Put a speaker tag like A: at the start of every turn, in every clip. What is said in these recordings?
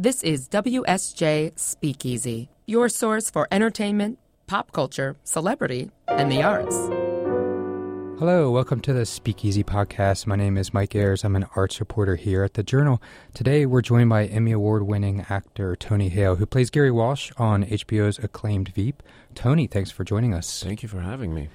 A: This is WSJ Speakeasy, your source for entertainment, pop culture, celebrity, and the arts.
B: Hello, welcome to the Speakeasy podcast. My name is Mike Ayers. I'm an arts reporter here at the Journal. Today, we're joined by Emmy Award winning actor Tony Hale, who plays Gary Walsh on HBO's acclaimed Veep. Tony, thanks for joining us.
C: Thank you for having me.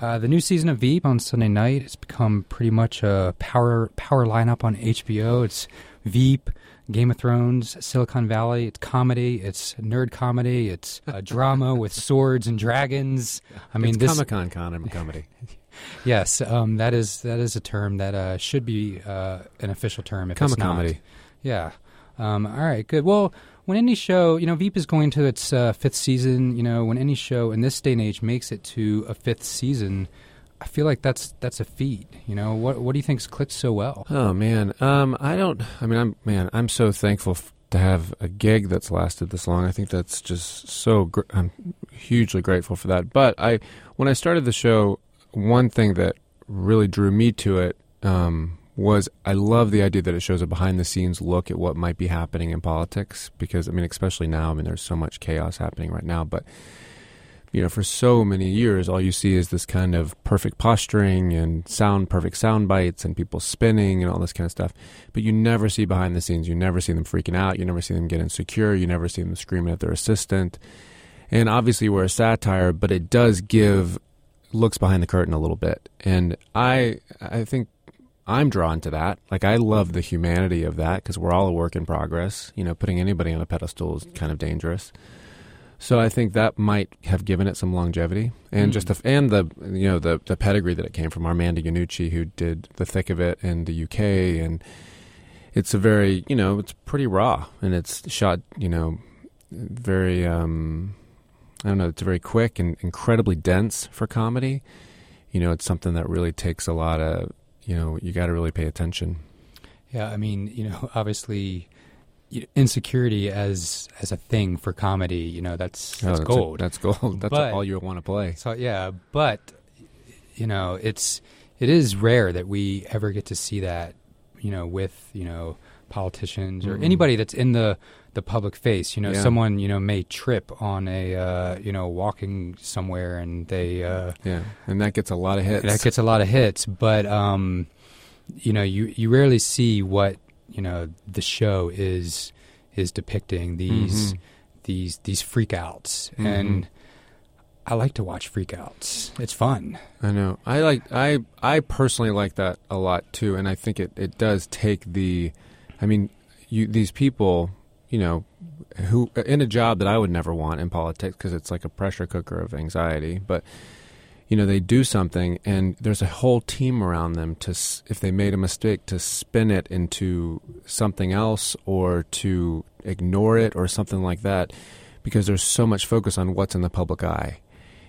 B: Uh, the new season of Veep on Sunday night has become pretty much a power power lineup on HBO. It's Veep, Game of Thrones, Silicon Valley. It's comedy. It's nerd comedy. It's a drama with swords and dragons.
C: I mean, it's this Comic Con con comedy.
B: yes, um, that is that is a term that uh, should be uh, an official term. If Comic comedy. Yeah. Um, all right. Good. Well, when any show, you know, Veep is going to its uh, fifth season. You know, when any show in this day and age makes it to a fifth season I feel like that's that's a feat. You know, what what do you think's clicked so well?
C: Oh man, um, I don't. I mean, I'm man, I'm so thankful f- to have a gig that's lasted this long. I think that's just so. Gr- I'm hugely grateful for that. But I, when I started the show, one thing that really drew me to it um, was I love the idea that it shows a behind the scenes look at what might be happening in politics. Because I mean, especially now, I mean, there's so much chaos happening right now, but you know, for so many years, all you see is this kind of perfect posturing and sound, perfect sound bites and people spinning and all this kind of stuff. But you never see behind the scenes. You never see them freaking out. You never see them get insecure. You never see them screaming at their assistant. And obviously, we're a satire, but it does give looks behind the curtain a little bit. And I, I think I'm drawn to that. Like I love the humanity of that because we're all a work in progress. You know, putting anybody on a pedestal is kind of dangerous. So I think that might have given it some longevity, and mm. just the and the you know the the pedigree that it came from Armando Iannucci, who did the thick of it in the UK, and it's a very you know it's pretty raw, and it's shot you know very um, I don't know it's very quick and incredibly dense for comedy. You know, it's something that really takes a lot of you know you got to really pay attention.
B: Yeah, I mean, you know, obviously insecurity as as a thing for comedy. You know, that's that's, oh,
C: that's
B: gold.
C: A, that's gold. That's but, all you want to play.
B: So yeah, but you know, it's it is rare that we ever get to see that. You know, with you know politicians or mm-hmm. anybody that's in the the public face. You know, yeah. someone you know may trip on a uh, you know walking somewhere and they uh,
C: yeah, and that gets a lot of hits.
B: That gets a lot of hits, but um, you know, you you rarely see what you know the show is is depicting these mm-hmm. these these freakouts mm-hmm. and I like to watch freakouts. It's fun.
C: I know. I like I I personally like that a lot too and I think it it does take the I mean you these people, you know, who in a job that I would never want in politics because it's like a pressure cooker of anxiety, but you know they do something and there's a whole team around them to if they made a mistake to spin it into something else or to ignore it or something like that because there's so much focus on what's in the public eye.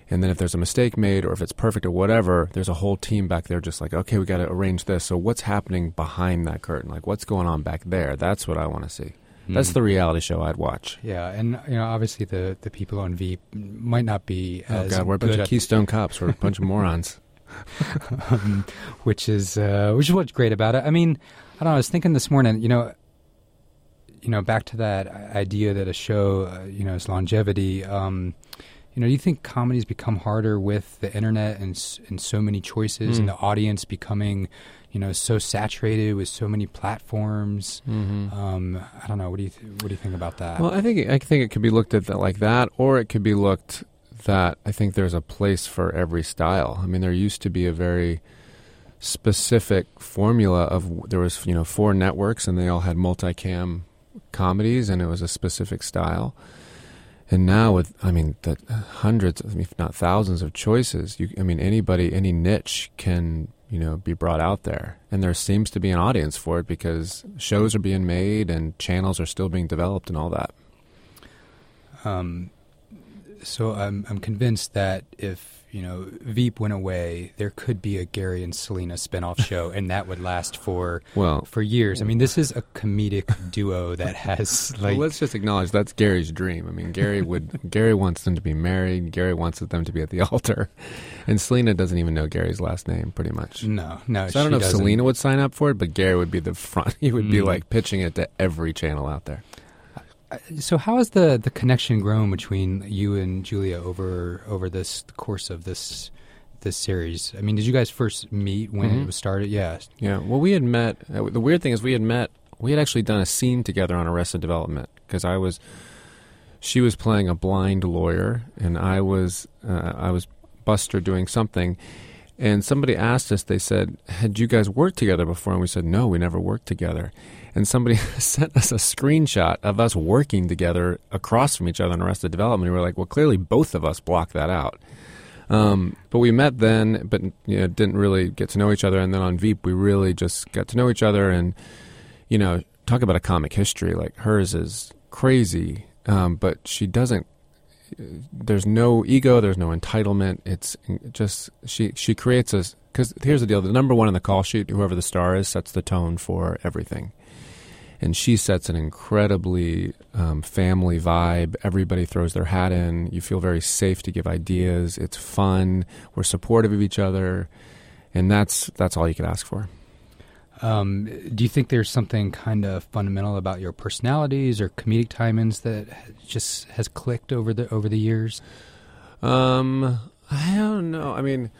C: And then if there's a mistake made or if it's perfect or whatever there's a whole team back there just like okay we got to arrange this. So what's happening behind that curtain? Like what's going on back there? That's what i want to see that's the reality show I'd watch.
B: Yeah, and you know, obviously the the people on Veep might not be.
C: Oh God, we're a bunch of Keystone cops. We're a bunch of morons.
B: um, which is uh, which is what's great about it. I mean, I don't know. I was thinking this morning. You know, you know, back to that idea that a show, uh, you know, is longevity. Um, you know, do you think comedies become harder with the internet and and so many choices mm. and the audience becoming, you know, so saturated with so many platforms? Mm-hmm. Um, I don't know. What do you th- what do you think about that?
C: Well, I think I think it could be looked at that like that, or it could be looked that I think there's a place for every style. I mean, there used to be a very specific formula of there was you know four networks and they all had multicam comedies and it was a specific style and now with I mean the hundreds, if not thousands, of choices, you I mean anybody, any niche can you know be brought out there, and there seems to be an audience for it because shows are being made and channels are still being developed and all that.
B: Um, so I'm I'm convinced that if you know Veep went away, there could be a Gary and Selina spinoff show, and that would last for well for years. I mean, this is a comedic duo that has like.
C: Well, let's just acknowledge that's Gary's dream. I mean, Gary would Gary wants them to be married. Gary wants them to be at the altar, and Selina doesn't even know Gary's last name, pretty much.
B: No, no.
C: So I don't know if Selina would sign up for it, but Gary would be the front. He would be mm. like pitching it to every channel out there.
B: So how has the the connection grown between you and Julia over over this course of this this series? I mean, did you guys first meet when
C: Mhm.
B: it was started? Yeah.
C: Yeah. Well, we had met. Uh, the weird thing is, we had met. We had actually done a scene together on Arrested Development because I was. She was playing a blind lawyer, and I was. Uh, I was Buster doing something, and somebody asked us. They said, "Had you guys worked together before?" And we said, "No, we never worked together." And somebody sent us a screenshot of us working together across from each other in Arrested Development. We were like, "Well, clearly both of us blocked that out." Um, but we met then, but you know, didn't really get to know each other. And then on Veep, we really just got to know each other. And you know, talk about a comic history. Like hers is crazy, um, but she doesn't. There's no ego. There's no entitlement. It's just she she creates a. Because here's the deal: the number one on the call sheet, whoever the star is, sets the tone for everything and she sets an incredibly um, family vibe. Everybody throws their hat in. You feel very safe to give ideas. It's fun. We're supportive of each other, and that's that's all you could ask for.
B: Um, do you think there's something kind of fundamental about your personalities or comedic timings that just has clicked over the over the years?
C: Um, I don't know. I mean,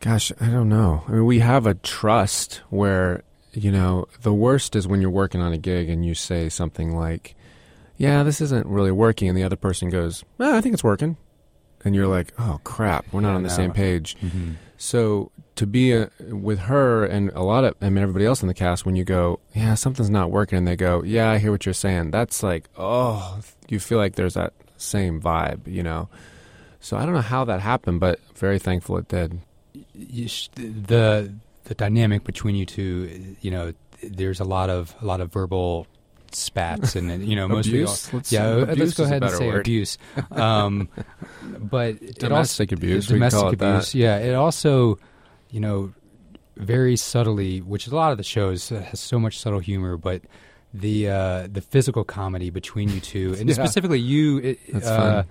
C: gosh, I don't know. I mean, we have a trust where you know the worst is when you're working on a gig and you say something like, "Yeah, this isn't really working," and the other person goes, "Well, I think it's working," and you're like, "Oh crap, we're not
B: Yeah,
C: on the
B: no.
C: same page."
B: Mm-hmm.
C: So to be uh with her and a lot of I mean everybody else in the cast, when you go, yeah, something's not working, and they go, yeah, I hear what you're saying. That's like, oh, you feel like there's that same vibe, you know. So I don't know how that happened, but very thankful it did.
B: sh- the the dynamic between you two, you know, there's a lot of a lot of verbal spats and you know most
C: Abuse?
B: people
C: Let's-
B: yeah uh,
C: abuse
B: let's go ahead and say
C: word.
B: abuse um, but it also,
C: Domestic abuse,
B: domestic
C: call it that.
B: abuse yeah it also you know very subtly which a lot of the shows has so much subtle humor but the uh, the physical comedy between you two and
C: Yeah.
B: specifically you uh,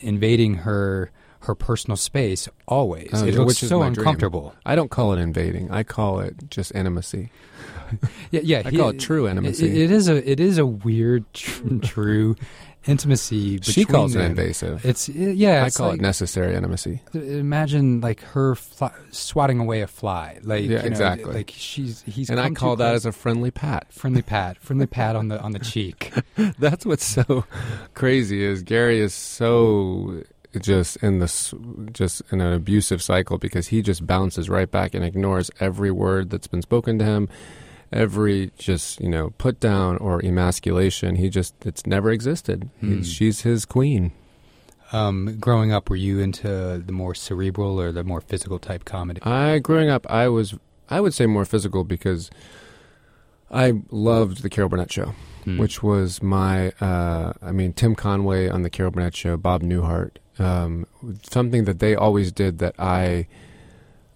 B: invading her her personal space always
C: Oh,
B: it looks
C: which is
B: so
C: my dream.
B: uncomfortable
C: I don't call it invading. I call it just intimacy.
B: Yeah, yeah.
C: I call it true intimacy.
B: It, it is a it is a weird tr- true intimacy.
C: she calls it invasive.
B: It's yeah.
C: I call
B: like-
C: it necessary intimacy.
B: Imagine like her fly, swatting away a fly. Like
C: Yeah,
B: you know,
C: exactly.
B: Like she's he's
C: and I call that
B: close.
C: as a friendly pat.
B: friendly pat, friendly pat on the on the cheek.
C: That's what's so crazy is Gary is so just in this just in an abusive cycle because he just bounces right back and ignores every word that's been spoken to him every just you know put down or emasculation he just it's never existed
B: Hmm.
C: He's she's his queen
B: Um, growing up, were you into the more cerebral or the more physical type comedy?
C: I growing up I was I would say more physical because I loved the Carol Burnett show
B: Hmm.
C: which was my uh, I mean Tim Conway on the Carol Burnett show, Bob Newhart, um, something that they always did that I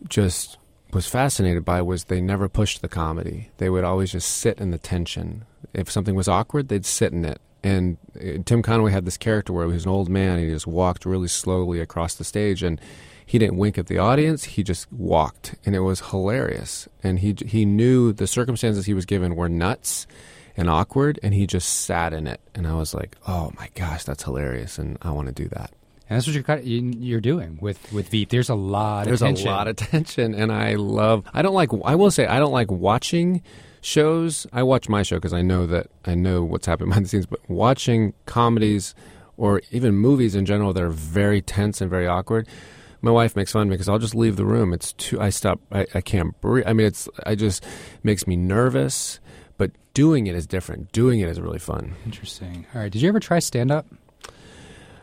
C: just was fascinated by was they never pushed the comedy. They would always just sit in the tension. If something was awkward, they'd sit in it. And uh, Tim Conway had this character where he was an old man. He just walked really slowly across the stage, and he didn't wink at the audience. He just walked, and it was hilarious. And he he knew the circumstances he was given were nuts and awkward, and he just sat in it. And I was like, oh my gosh, that's hilarious, and I want to do that.
B: And that's what you're kind of, you, you're doing with with Veep. There's a lot
C: There's
B: of tension.
C: a lot of tension, and I love. I don't like. I will say I don't like watching shows. I watch my show because I know that I know what's happening behind the scenes. But watching comedies or even movies in general that are very tense and very awkward. My wife makes fun of me because I'll just leave the room. It's too. I stop. I, I can't breathe. I mean, it's. I just makes me nervous. But doing it is different. Doing it is really fun.
B: Interesting. All right. Did you ever try stand up?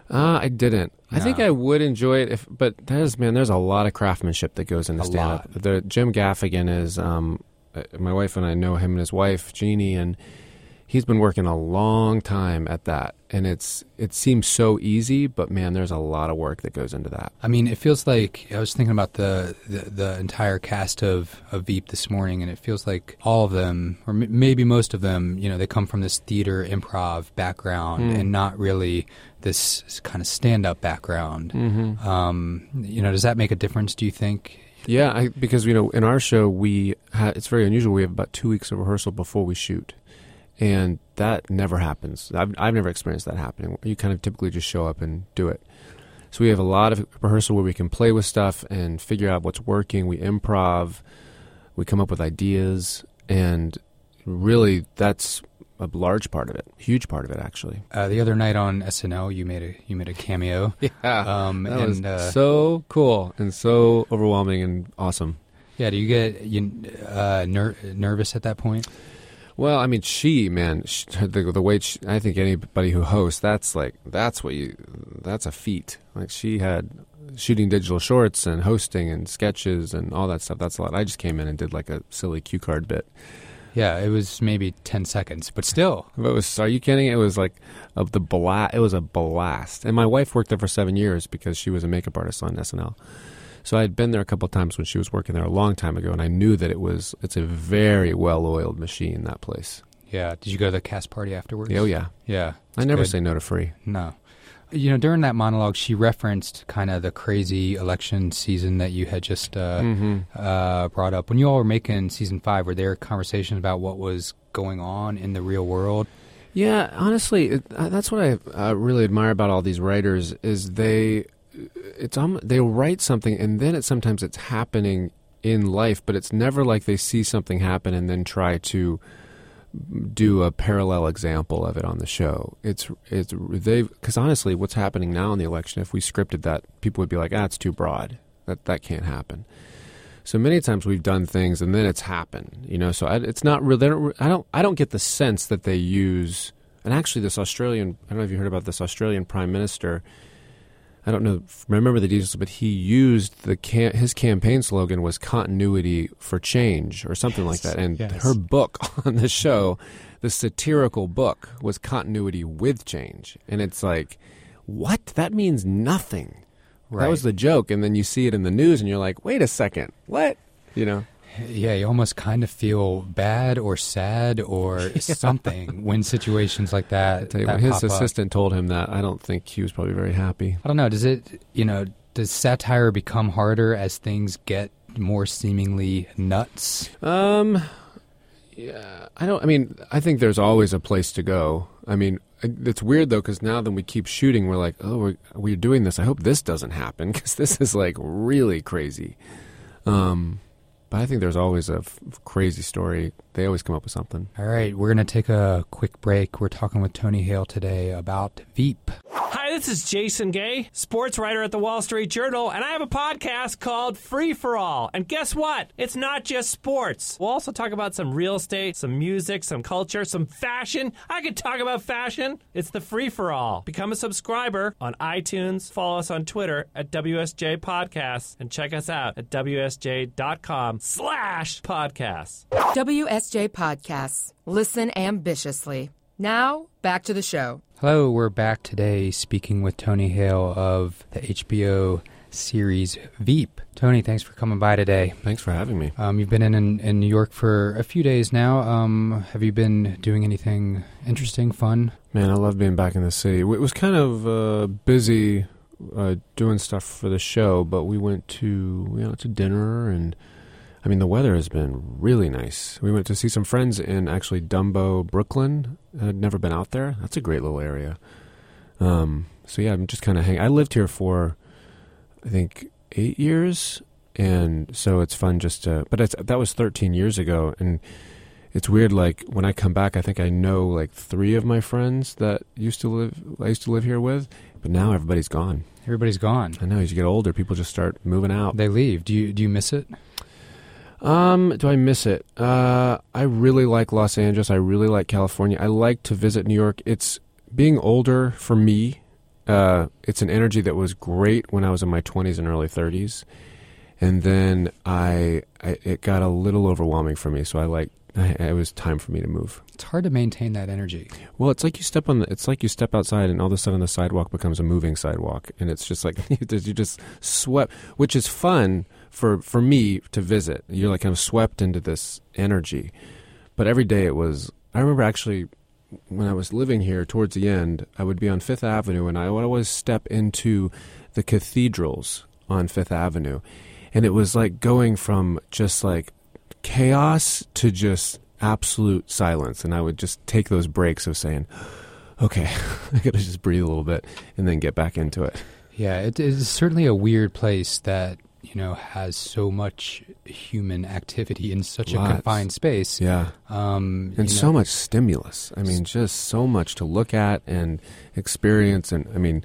C: Uh, I didn't. I think I would enjoy it if, but there's man, there's a lot of craftsmanship that goes into stand up. The Jim Gaffigan is, um, uh, my wife and I know him and his wife Jeannie, and he's been working a long time at that, and it's it seems so easy, but man, there's a lot of work that goes into that.
B: I mean, it feels like I was thinking about the the, the entire cast of, of Veep this morning, and it feels like all of them, or m- maybe most of them, you know, they come from this theater improv background
C: Mm.
B: and not really this kind of stand up background.
C: Mm-hmm.
B: Um, you know, does that make a difference? Do you think?
C: Yeah, I, because you know, in our show, we ha- it's very unusual. We have about two weeks of rehearsal before we shoot, and that never happens. I've I've never experienced that happening. You kind of typically just show up and do it. So we have a lot of rehearsal where we can play with stuff and figure out what's working. We improv, we come up with ideas, and really that's a large part of it, huge part of it actually.
B: Uh, the other night on SNL, you made a you made a cameo.
C: Yeah,
B: Um,
C: that
B: and
C: was
B: uh,
C: so cool and so overwhelming and awesome.
B: yeah, do you get you uh, ner- nervous at that point?
C: Well, I mean, she, man, she, the the way she, I think anybody who hosts, that's like that's what you, that's a feat. Like she had shooting digital shorts and hosting and sketches and all that stuff. That's a lot. I just came in and did like a silly cue card bit.
B: Yeah, it was maybe ten seconds, but still.
C: But it was, are you kidding? It was like of the blast. It was a blast. And my wife worked there for seven years because she was a makeup artist on SNL. So I had been there a couple of times when she was working there a long time ago, and I knew that it was it's a very well oiled machine that place.
B: Yeah. Did you go to the cast party afterwards?
C: Oh yeah,
B: Yeah.
C: I never
B: good.
C: say no to free.
B: No. You know, during that monologue, she referenced kind of the crazy election season that you had just uh,
C: mm-hmm.
B: uh, brought up. When you all were making season five, were there conversations about what was going on in the real world?
C: Yeah, honestly, it, uh, that's what I uh, really admire about all these writers is they it's um, they write something and then it sometimes it's happening in life, but it's never like they see something happen and then try to do a parallel example of it on the show. It's it's they because honestly, what's happening now in the election, if we scripted that, people would be like, "Ah, it's too broad. That that can't happen." So many times we've done things and then it's happened, you know. So I, it's not really. Don't, I don't. I don't get the sense that they use. And actually, this Australian. I don't know if you heard about this Australian prime minister. I don't know. Remember the details, but he used the cam- his campaign slogan was "continuity for change" or something like that. And
B: yes.
C: her book on the show, the satirical book, was "continuity with change." And it's like, what? That means nothing. That was the joke, and then you see it in the news, and you're like, "Wait a second, what?" You know?
B: Yeah, you almost kind of feel bad or sad or something when situations like that.
C: I tell you,
B: that
C: his
B: pop up.
C: assistant told him that, I don't think he was probably very happy.
B: I don't know. Does it, you know, does satire become harder as things get more seemingly nuts?
C: Um, yeah, I don't. I mean, I think there's always a place to go. I mean, it's weird though because now then we keep shooting. We're like, oh, we're we're doing this. I hope this doesn't happen because this is like really crazy. Um, but I think there's always a f- crazy story. They always come up with something.
B: All right, we're going to take a quick break. We're talking with Tony Hale today about Veep.
D: Hi, this is Jason Gay, sports writer at the Wall Street Journal, and I have a podcast called Free for All. And guess what? It's not just sports. We'll also talk about some real estate, some music, some culture, some fashion. I could talk about fashion. It's the Free for All. Become a subscriber on iTunes, follow us on Twitter at WSJ Podcasts, and check us out at WSJ.com slash podcasts.
A: WSJ J podcasts. Listen ambitiously. Now, back to the show.
B: Hello, we're back today speaking with Tony Hale of the HBO series Veep. Tony, thanks for coming by today.
C: Thanks for having me.
B: Um, you've been in, in in New York for a few days now. Um, have you been doing anything interesting, fun?
C: Man, I love being back in the city. It was kind of uh, busy uh, doing stuff for the show, but we went to we went to dinner, and I mean the weather has been really nice. We went to see some friends in actually Dumbo, Brooklyn. I had never been out there. That's a great little area. Um, so yeah, I'm just kind of hanging. I lived here for I think eight years, and so it's fun just to. But it's, that was 13 years ago, and it's weird. Like when I come back, I think I know like three of my friends that used to live. I used to live here with, but now everybody's gone.
B: Everybody's gone.
C: I know as you get older, people just start moving out.
B: They leave. Do you do you miss it?
C: Um, do I miss it? Uh, I really like Los Angeles. I really like California. I like to visit New York. It's being older for me. Uh, it's an energy that was great when I was in my 20s and early 30s, and then I, I it got a little overwhelming for me. So I like I, it was time for me to move.
B: It's hard to maintain that energy.
C: Well, it's like you step on the, it's like you step outside and all of a sudden the sidewalk becomes a moving sidewalk and it's just like you just- you just swept, which is fun for for me to visit. You're like I'm swept into this energy. But every day it was I remember actually when I was living here towards the end, I would be on Fifth Avenue and I would always step into the cathedrals on Fifth Avenue. And it was like going from just like chaos to just absolute silence, and I would just take those breaks of saying, "Okay, I got to just breathe a little bit," and then get back into it.
B: Yeah, it is certainly a weird place that you know has so much human activity in such
C: Lots.
B: a confined space.
C: Yeah,
B: Um,
C: and so
B: know,
C: much stimulus. I mean, just so much to look at and experience. And I mean,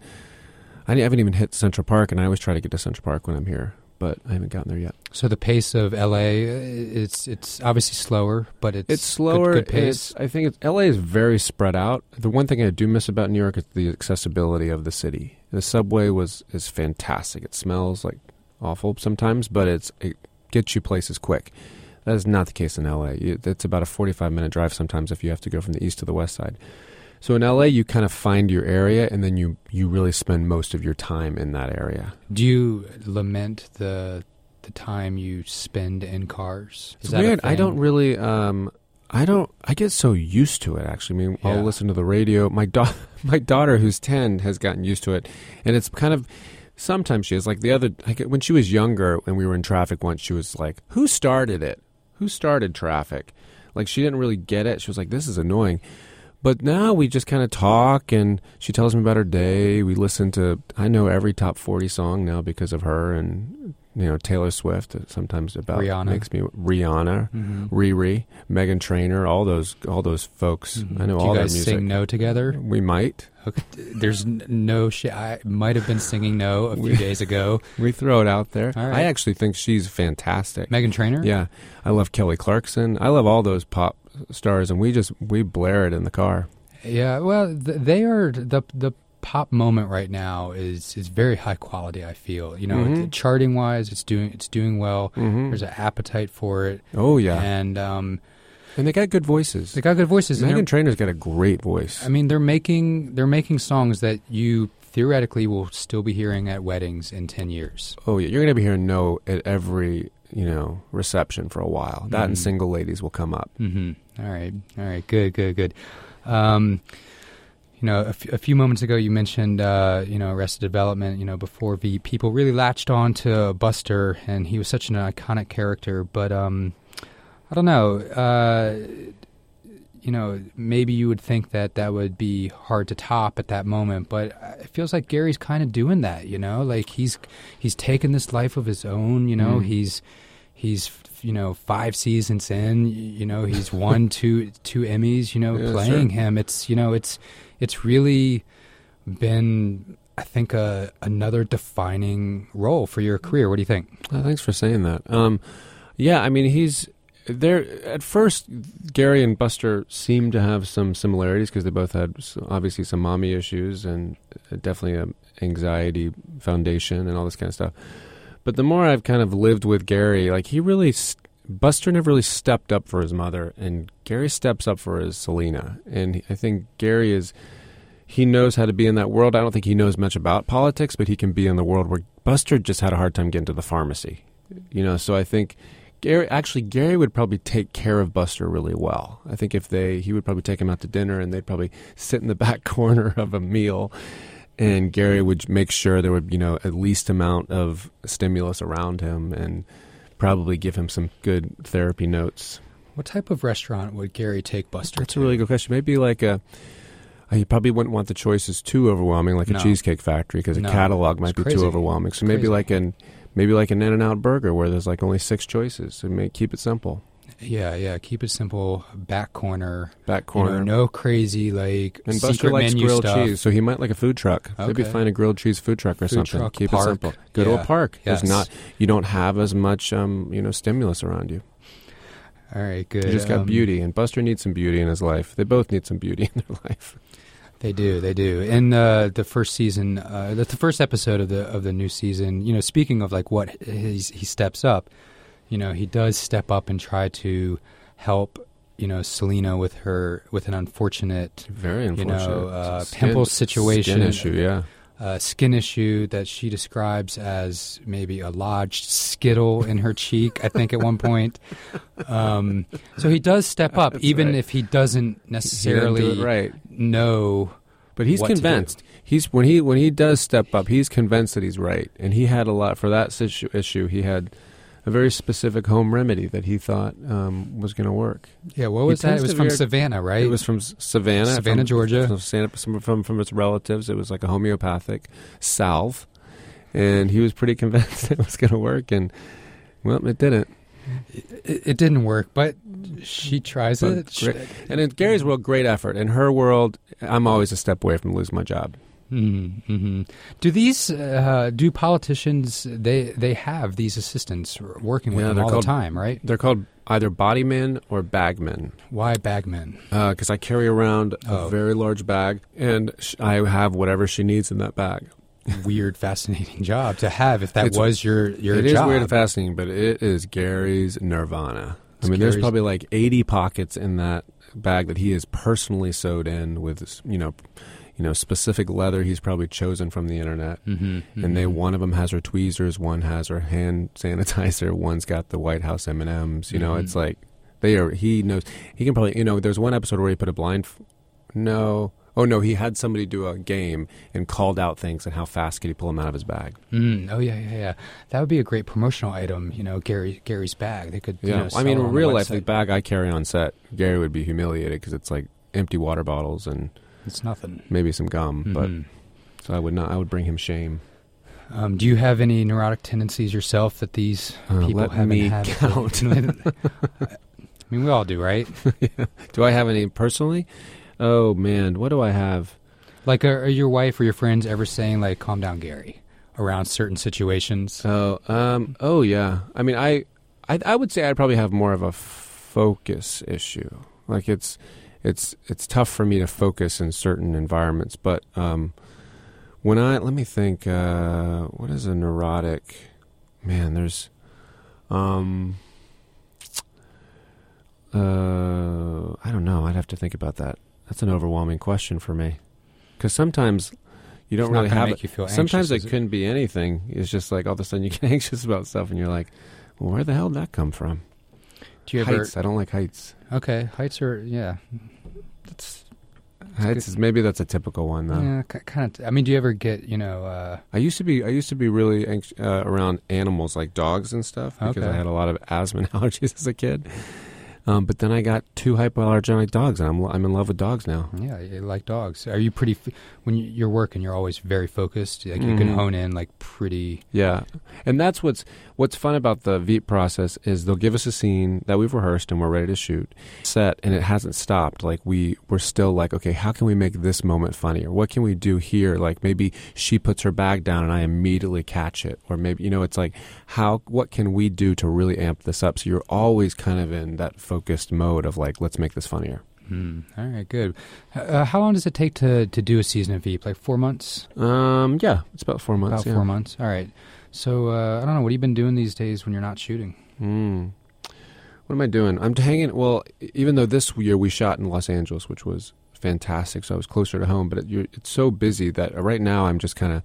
C: I haven't even hit Central Park, and I always try to get to Central Park when I'm here, but I haven't gotten there yet.
B: So the pace of LA, uh, it's it's obviously slower, but it's
C: It's slower.
B: Good, good pace.
C: I think LA is very spread out. The one thing I do miss about New York is the accessibility of the city. The subway was is fantastic. It smells like awful sometimes, but it's it gets you places quick. That is not the case in LA. It's about a 45 minute drive sometimes if you have to go from the east to the west side. So in LA, you kind of find your area, and then you you really spend most of your time in that area.
B: Do you lament the the time you spend in cars?
C: It's
B: Is that
C: weird. I don't really. Um, I don't. I get so used to it. Actually, I mean,
B: Yeah.
C: I'll listen to the radio. My da- my daughter, who's ten, has gotten used to it, and it's kind of. Sometimes she is like the other. Get, when she was younger, and we were in traffic once, she was like, "Who started it? Who started traffic?" Like she didn't really get it. She was like, "This is annoying." But now we just kind of talk, and she tells me about her day. We listen to. I know every top forty song now because of her, and you know Taylor Swift. Sometimes about
B: Rihanna.
C: makes me Rihanna.
B: Mhm.
C: Riri, Meghan Trainor, all those all those folks.
B: Mhm.
C: I know
B: Do
C: all
B: you
C: their
B: guys
C: music.
B: sing no together?
C: We might.
B: Okay. There's no shit. I might have been singing no a few
C: We-
B: days ago.
C: We throw it out there.
B: Right.
C: I actually think she's fantastic.
B: Meghan Trainor.
C: Yeah, I love Kelly Clarkson. I love all those pop stars, and we just we blare it in the car.
B: Yeah, well, th- they are the the pop moment right now is is very high quality. I feel you know,
C: Mhm.
B: charting wise, it's doing it's doing well.
C: hmm
B: There's an appetite for it,
C: Oh yeah,
B: and um,
C: and they got good voices.
B: they got good voices. and Meghan
C: Trainor's got a great voice.
B: I mean, they're making they're making songs that you theoretically will still be hearing at weddings in ten years.
C: oh yeah, you're gonna be hearing no at every you know reception for a while. That and
B: Mhm.
C: single ladies will come up.
B: Mm-hmm. All right, all right, good, good, good. Um, you know, a, f- a few moments ago, you mentioned uh, you know Arrested Development. You know, before V, people really latched on to Buster, and he was such an iconic character. But um, I don't know. Uh, you know, maybe you would think that that would be hard to top at that moment, but it feels like Gary's kind of doing that. You know, like he's he's taken this life of his own. You know,
C: Mm.
B: he's he's you know five seasons in. You know, he's won two two Emmys. You know,
C: Yeah,
B: playing
C: sure.
B: him, it's you know, it's it's really been. I think another defining role for your career. What do you think?
C: Uh, thanks for saying that. Um, yeah, I mean, he's there. At first, Gary and Buster seemed to have some similarities because they both had obviously some mommy issues and uh, definitely a anxiety foundation and all this kind of stuff. But the more I've kind of lived with Gary, like he really, s Buster never really stepped up for his mother, and Gary steps up for his Selina. And I think Gary is he knows how to be in that world. I don't think he knows much about politics, but he can be in the world where Buster just had a hard time getting to the pharmacy. You know, so I think Gary actually Gary would probably take care of Buster really well. I think if they he would probably take him out to dinner and they'd probably sit in the back corner of a meal and Gary would make sure there would, you know, at least amount of stimulus around him and probably give him some good therapy notes.
B: What type of restaurant would Gary take Buster?
C: That's
B: to?
C: a really good question. Maybe like a. uh, You probably wouldn't want the choices too overwhelming, like a cheesecake factory, because
B: No.
C: a catalog might
B: It's
C: be too overwhelming. So
B: It's
C: maybe
B: crazy.
C: like an maybe like an In-N-Out burger where there's like only six choices. So may keep it simple.
B: Yeah, yeah. Keep it simple. Back corner.
C: Back
B: You know,
C: corner.
B: no crazy like
C: and Buster
B: secret
C: likes
B: menu
C: grilled
B: stuff.
C: cheese, so he might like a food truck. Maybe find a grilled cheese food truck or
B: Food
C: something.
B: truck,
C: Keep
B: park.
C: it simple. Good
B: Yeah.
C: old park.
B: Yes.
C: There's not you don't have as much um, you know stimulus around you.
B: All right, good.
C: You just got
B: Um,
C: beauty, and Buster needs some beauty in his life. They both need some beauty in their life.
B: They do, they do. In uh, the first season, uh, the, the first episode of the of the new season, you know, speaking of like what he's, he steps up, you know, he does step up and try to help, you know, Selina with her with an unfortunate
C: Very
B: You
C: unfortunate.
B: know, uh,
C: Skin-
B: pimple situation.
C: skin issue. Yeah.
B: uh, skin issue that she describes as maybe a lodged skittle in her cheek. I think at one point. Um, so he does step up,
C: That's
B: even
C: right.
B: if he doesn't necessarily
C: do right.
B: know.
C: But he's
B: what to do.
C: convinced. He's when he when he does step up, he's convinced that he's right, and he had a lot for that situ- issue. He had a very specific home remedy that he thought um, was going to work.
B: Yeah, what was that? It was from Savannah, right?
C: It was from Savannah,
B: Savannah,
C: from-
B: Georgia.
C: From, Santa- from, from from its relatives. It was like a homeopathic salve, and he was pretty convinced it was going to work, and well, it didn't.
B: it, it didn't work, but she tries
C: But
B: it.
C: great- And in Gary's world, great effort. In her world, I'm always a step away from losing my job.
B: Mm-hmm. Do these uh, do politicians they they have these assistants working with
C: Yeah,
B: them all
C: called-
B: the time, right?
C: They're called either bodymen or bagmen.
B: Why bagmen?
C: because I carry around
B: Oh.
C: a very large bag, and sh- I have whatever she needs in that bag.
B: Weird, fascinating job to have if that
C: It's-
B: was your your
C: It is
B: job.
C: weird and fascinating, but it is Gary's nirvana. I
B: It's
C: mean, there's probably like 80 pockets in that bag that he has personally sewed in with, you know, you know, specific leather he's probably chosen from the internet.
B: Mhm,
C: And they
B: mhm.
C: one of them has her tweezers, one has her hand sanitizer, one's got the White House M and M's. You know,
B: Mhm.
C: it's like they are. He knows. He can probably. You know, there's one episode where he put a blind. No. Oh no, he had somebody do a game and called out things and how fast could he pull them out of his bag.
B: Mm, oh yeah, yeah, yeah. That would be a great promotional item. You know, Gary Gary's bag. They could. you
C: Yeah,
B: know,
C: I mean, in real life, the bag I carry on set, Gary would be humiliated because it's like empty water bottles and
B: it's nothing.
C: maybe some gum. But
B: Mhm.
C: so I would not. I would bring him shame.
B: Um, do you have any neurotic tendencies yourself that these
C: Uh,
B: people
C: let
B: haven't
C: me
B: had?
C: count.
B: I mean, we all do, right?
C: Do I have any personally? Oh man, what do I have?
B: Like, are, are your wife or your friends ever saying like, "Calm down, Gary," around certain situations?
C: Oh, um, oh yeah. I mean, I, I, I would say I'd probably have more of a focus issue. Like it's, it's, it's tough for me to focus in certain environments. But um, when I let me think, uh, what is a neurotic? Man, there's, um, uh, I don't know. I'd have to think about that. That's an overwhelming question for me. Because sometimes you don't really have
B: make
C: it.
B: you feel
C: Sometimes
B: anxious,
C: it
B: is it?
C: couldn't be anything. It's just like all of a sudden you get anxious about stuff, and you're like, "Well, where the hell did that come from?"
B: Do you ever?
C: heights. I don't like heights.
B: Okay, heights are yeah. That's
C: Heights is maybe that's a typical one though.
B: yeah, kind of. I mean, do you ever get you know? Uh,
C: I used to be I used to be really anx- uh, around animals like dogs and stuff because
B: Okay.
C: I had a lot of asthma and allergies as a kid. Um, but then I got two hypoallergenic dogs, and I'm I'm in love with dogs now.
B: yeah, I like dogs. Are you pretty? F- when you- you're working, you're always very focused. Like you can
C: Mhm.
B: hone in like pretty.
C: Yeah, and that's what's what's fun about the Veep process is they'll give us a scene that we've rehearsed and we're ready to shoot, set, and it hasn't stopped. Like we we're still like, okay, how can we make this moment funnier? What can we do here? Like maybe she puts her bag down and I immediately catch it, or maybe you know, it's like how what can we do to really amp this up? So you're always kind of in that focused mode of like, let's make this funnier.
B: Hmm. All right, good. Uh, how long does it take to to do a season of Veep? Like four months?
C: Um, yeah, it's about four months.
B: About
C: yeah.
B: four months. All right. So uh, I don't know. What have you been doing these days when you're not shooting?
C: Mm. What am I doing? I'm hanging. Well, even though this year we shot in Los Angeles, which was fantastic, so I was closer to home. But it, you're, it's so busy that uh, right now I'm just kind of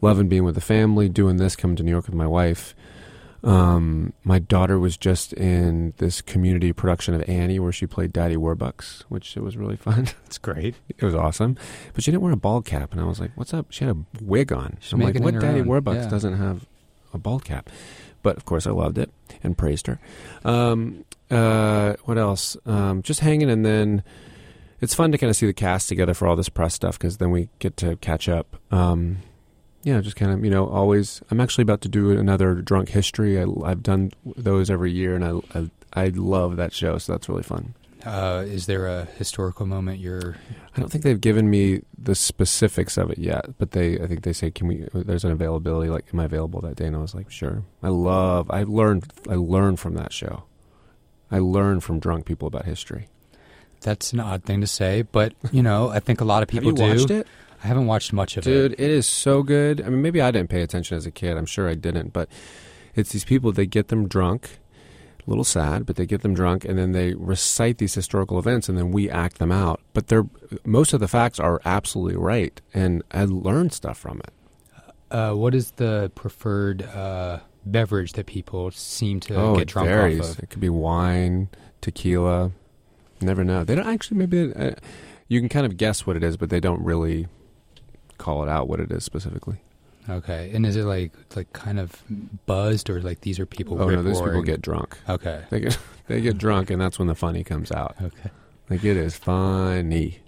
C: loving being with the family, doing this, coming to New York with my wife. Um, my daughter was just in this community production of Annie, where she played Daddy Warbucks, which it was really fun.
B: It's great.
C: it was awesome, but she didn't wear a bald cap, and I was like, "What's up?" She had a wig on.
B: She's
C: I'm like, "What Daddy
B: own,
C: Warbucks
B: yeah.
C: doesn't have a bald cap?" But of course, I loved it and praised her. Um, uh, what else? Um, just hanging, and then it's fun to kind of see the cast together for all this press stuff because then we get to catch up. Um, yeah, just kind of you know always. I'm actually about to do another drunk history. I, I've done those every year, and I, I I love that show, so that's really fun.
B: Uh, is there a historical moment you're?
C: I don't think they've given me the specifics of it yet, but they I think they say can we there's an availability like am I available that day and I was like sure. I love I learned I learned from that show. I learned from drunk people about history.
B: That's an odd thing to say, but you know, I think a lot of people
C: Have you
B: do.
C: watched it?
B: I haven't watched much of
C: Dude,
B: it.
C: Dude, it is so good. I mean maybe I didn't pay attention as a kid. I'm sure I didn't, but it's these people they get them drunk a little sad, but they get them drunk and then they recite these historical events and then we act them out. But they're most of the facts are absolutely right and I learned stuff from it.
B: Uh, what is the preferred uh, beverage that people seem to
C: oh,
B: get
C: it
B: drunk
C: varies.
B: off of?
C: It could be wine, tequila. Never know. They don't actually. Maybe uh, you can kind of guess what it is, but they don't really call it out what it is specifically.
B: Okay, and is it like like kind of buzzed or like these are people?
C: Oh no, these people get drunk.
B: Okay.
C: They get they get drunk, and that's when the funny comes out.
B: Okay.
C: Like it is funny.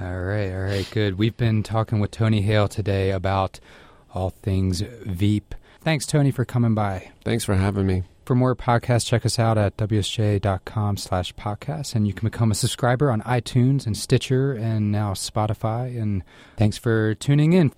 B: All right, all right, good. We've been talking with Tony Hale today about all things Veep. Thanks, Tony, for coming by.
C: Thanks for having me.
B: For more podcasts, check us out at wsj.com slash podcast, and you can become a subscriber on iTunes and Stitcher and now Spotify. And thanks for tuning in.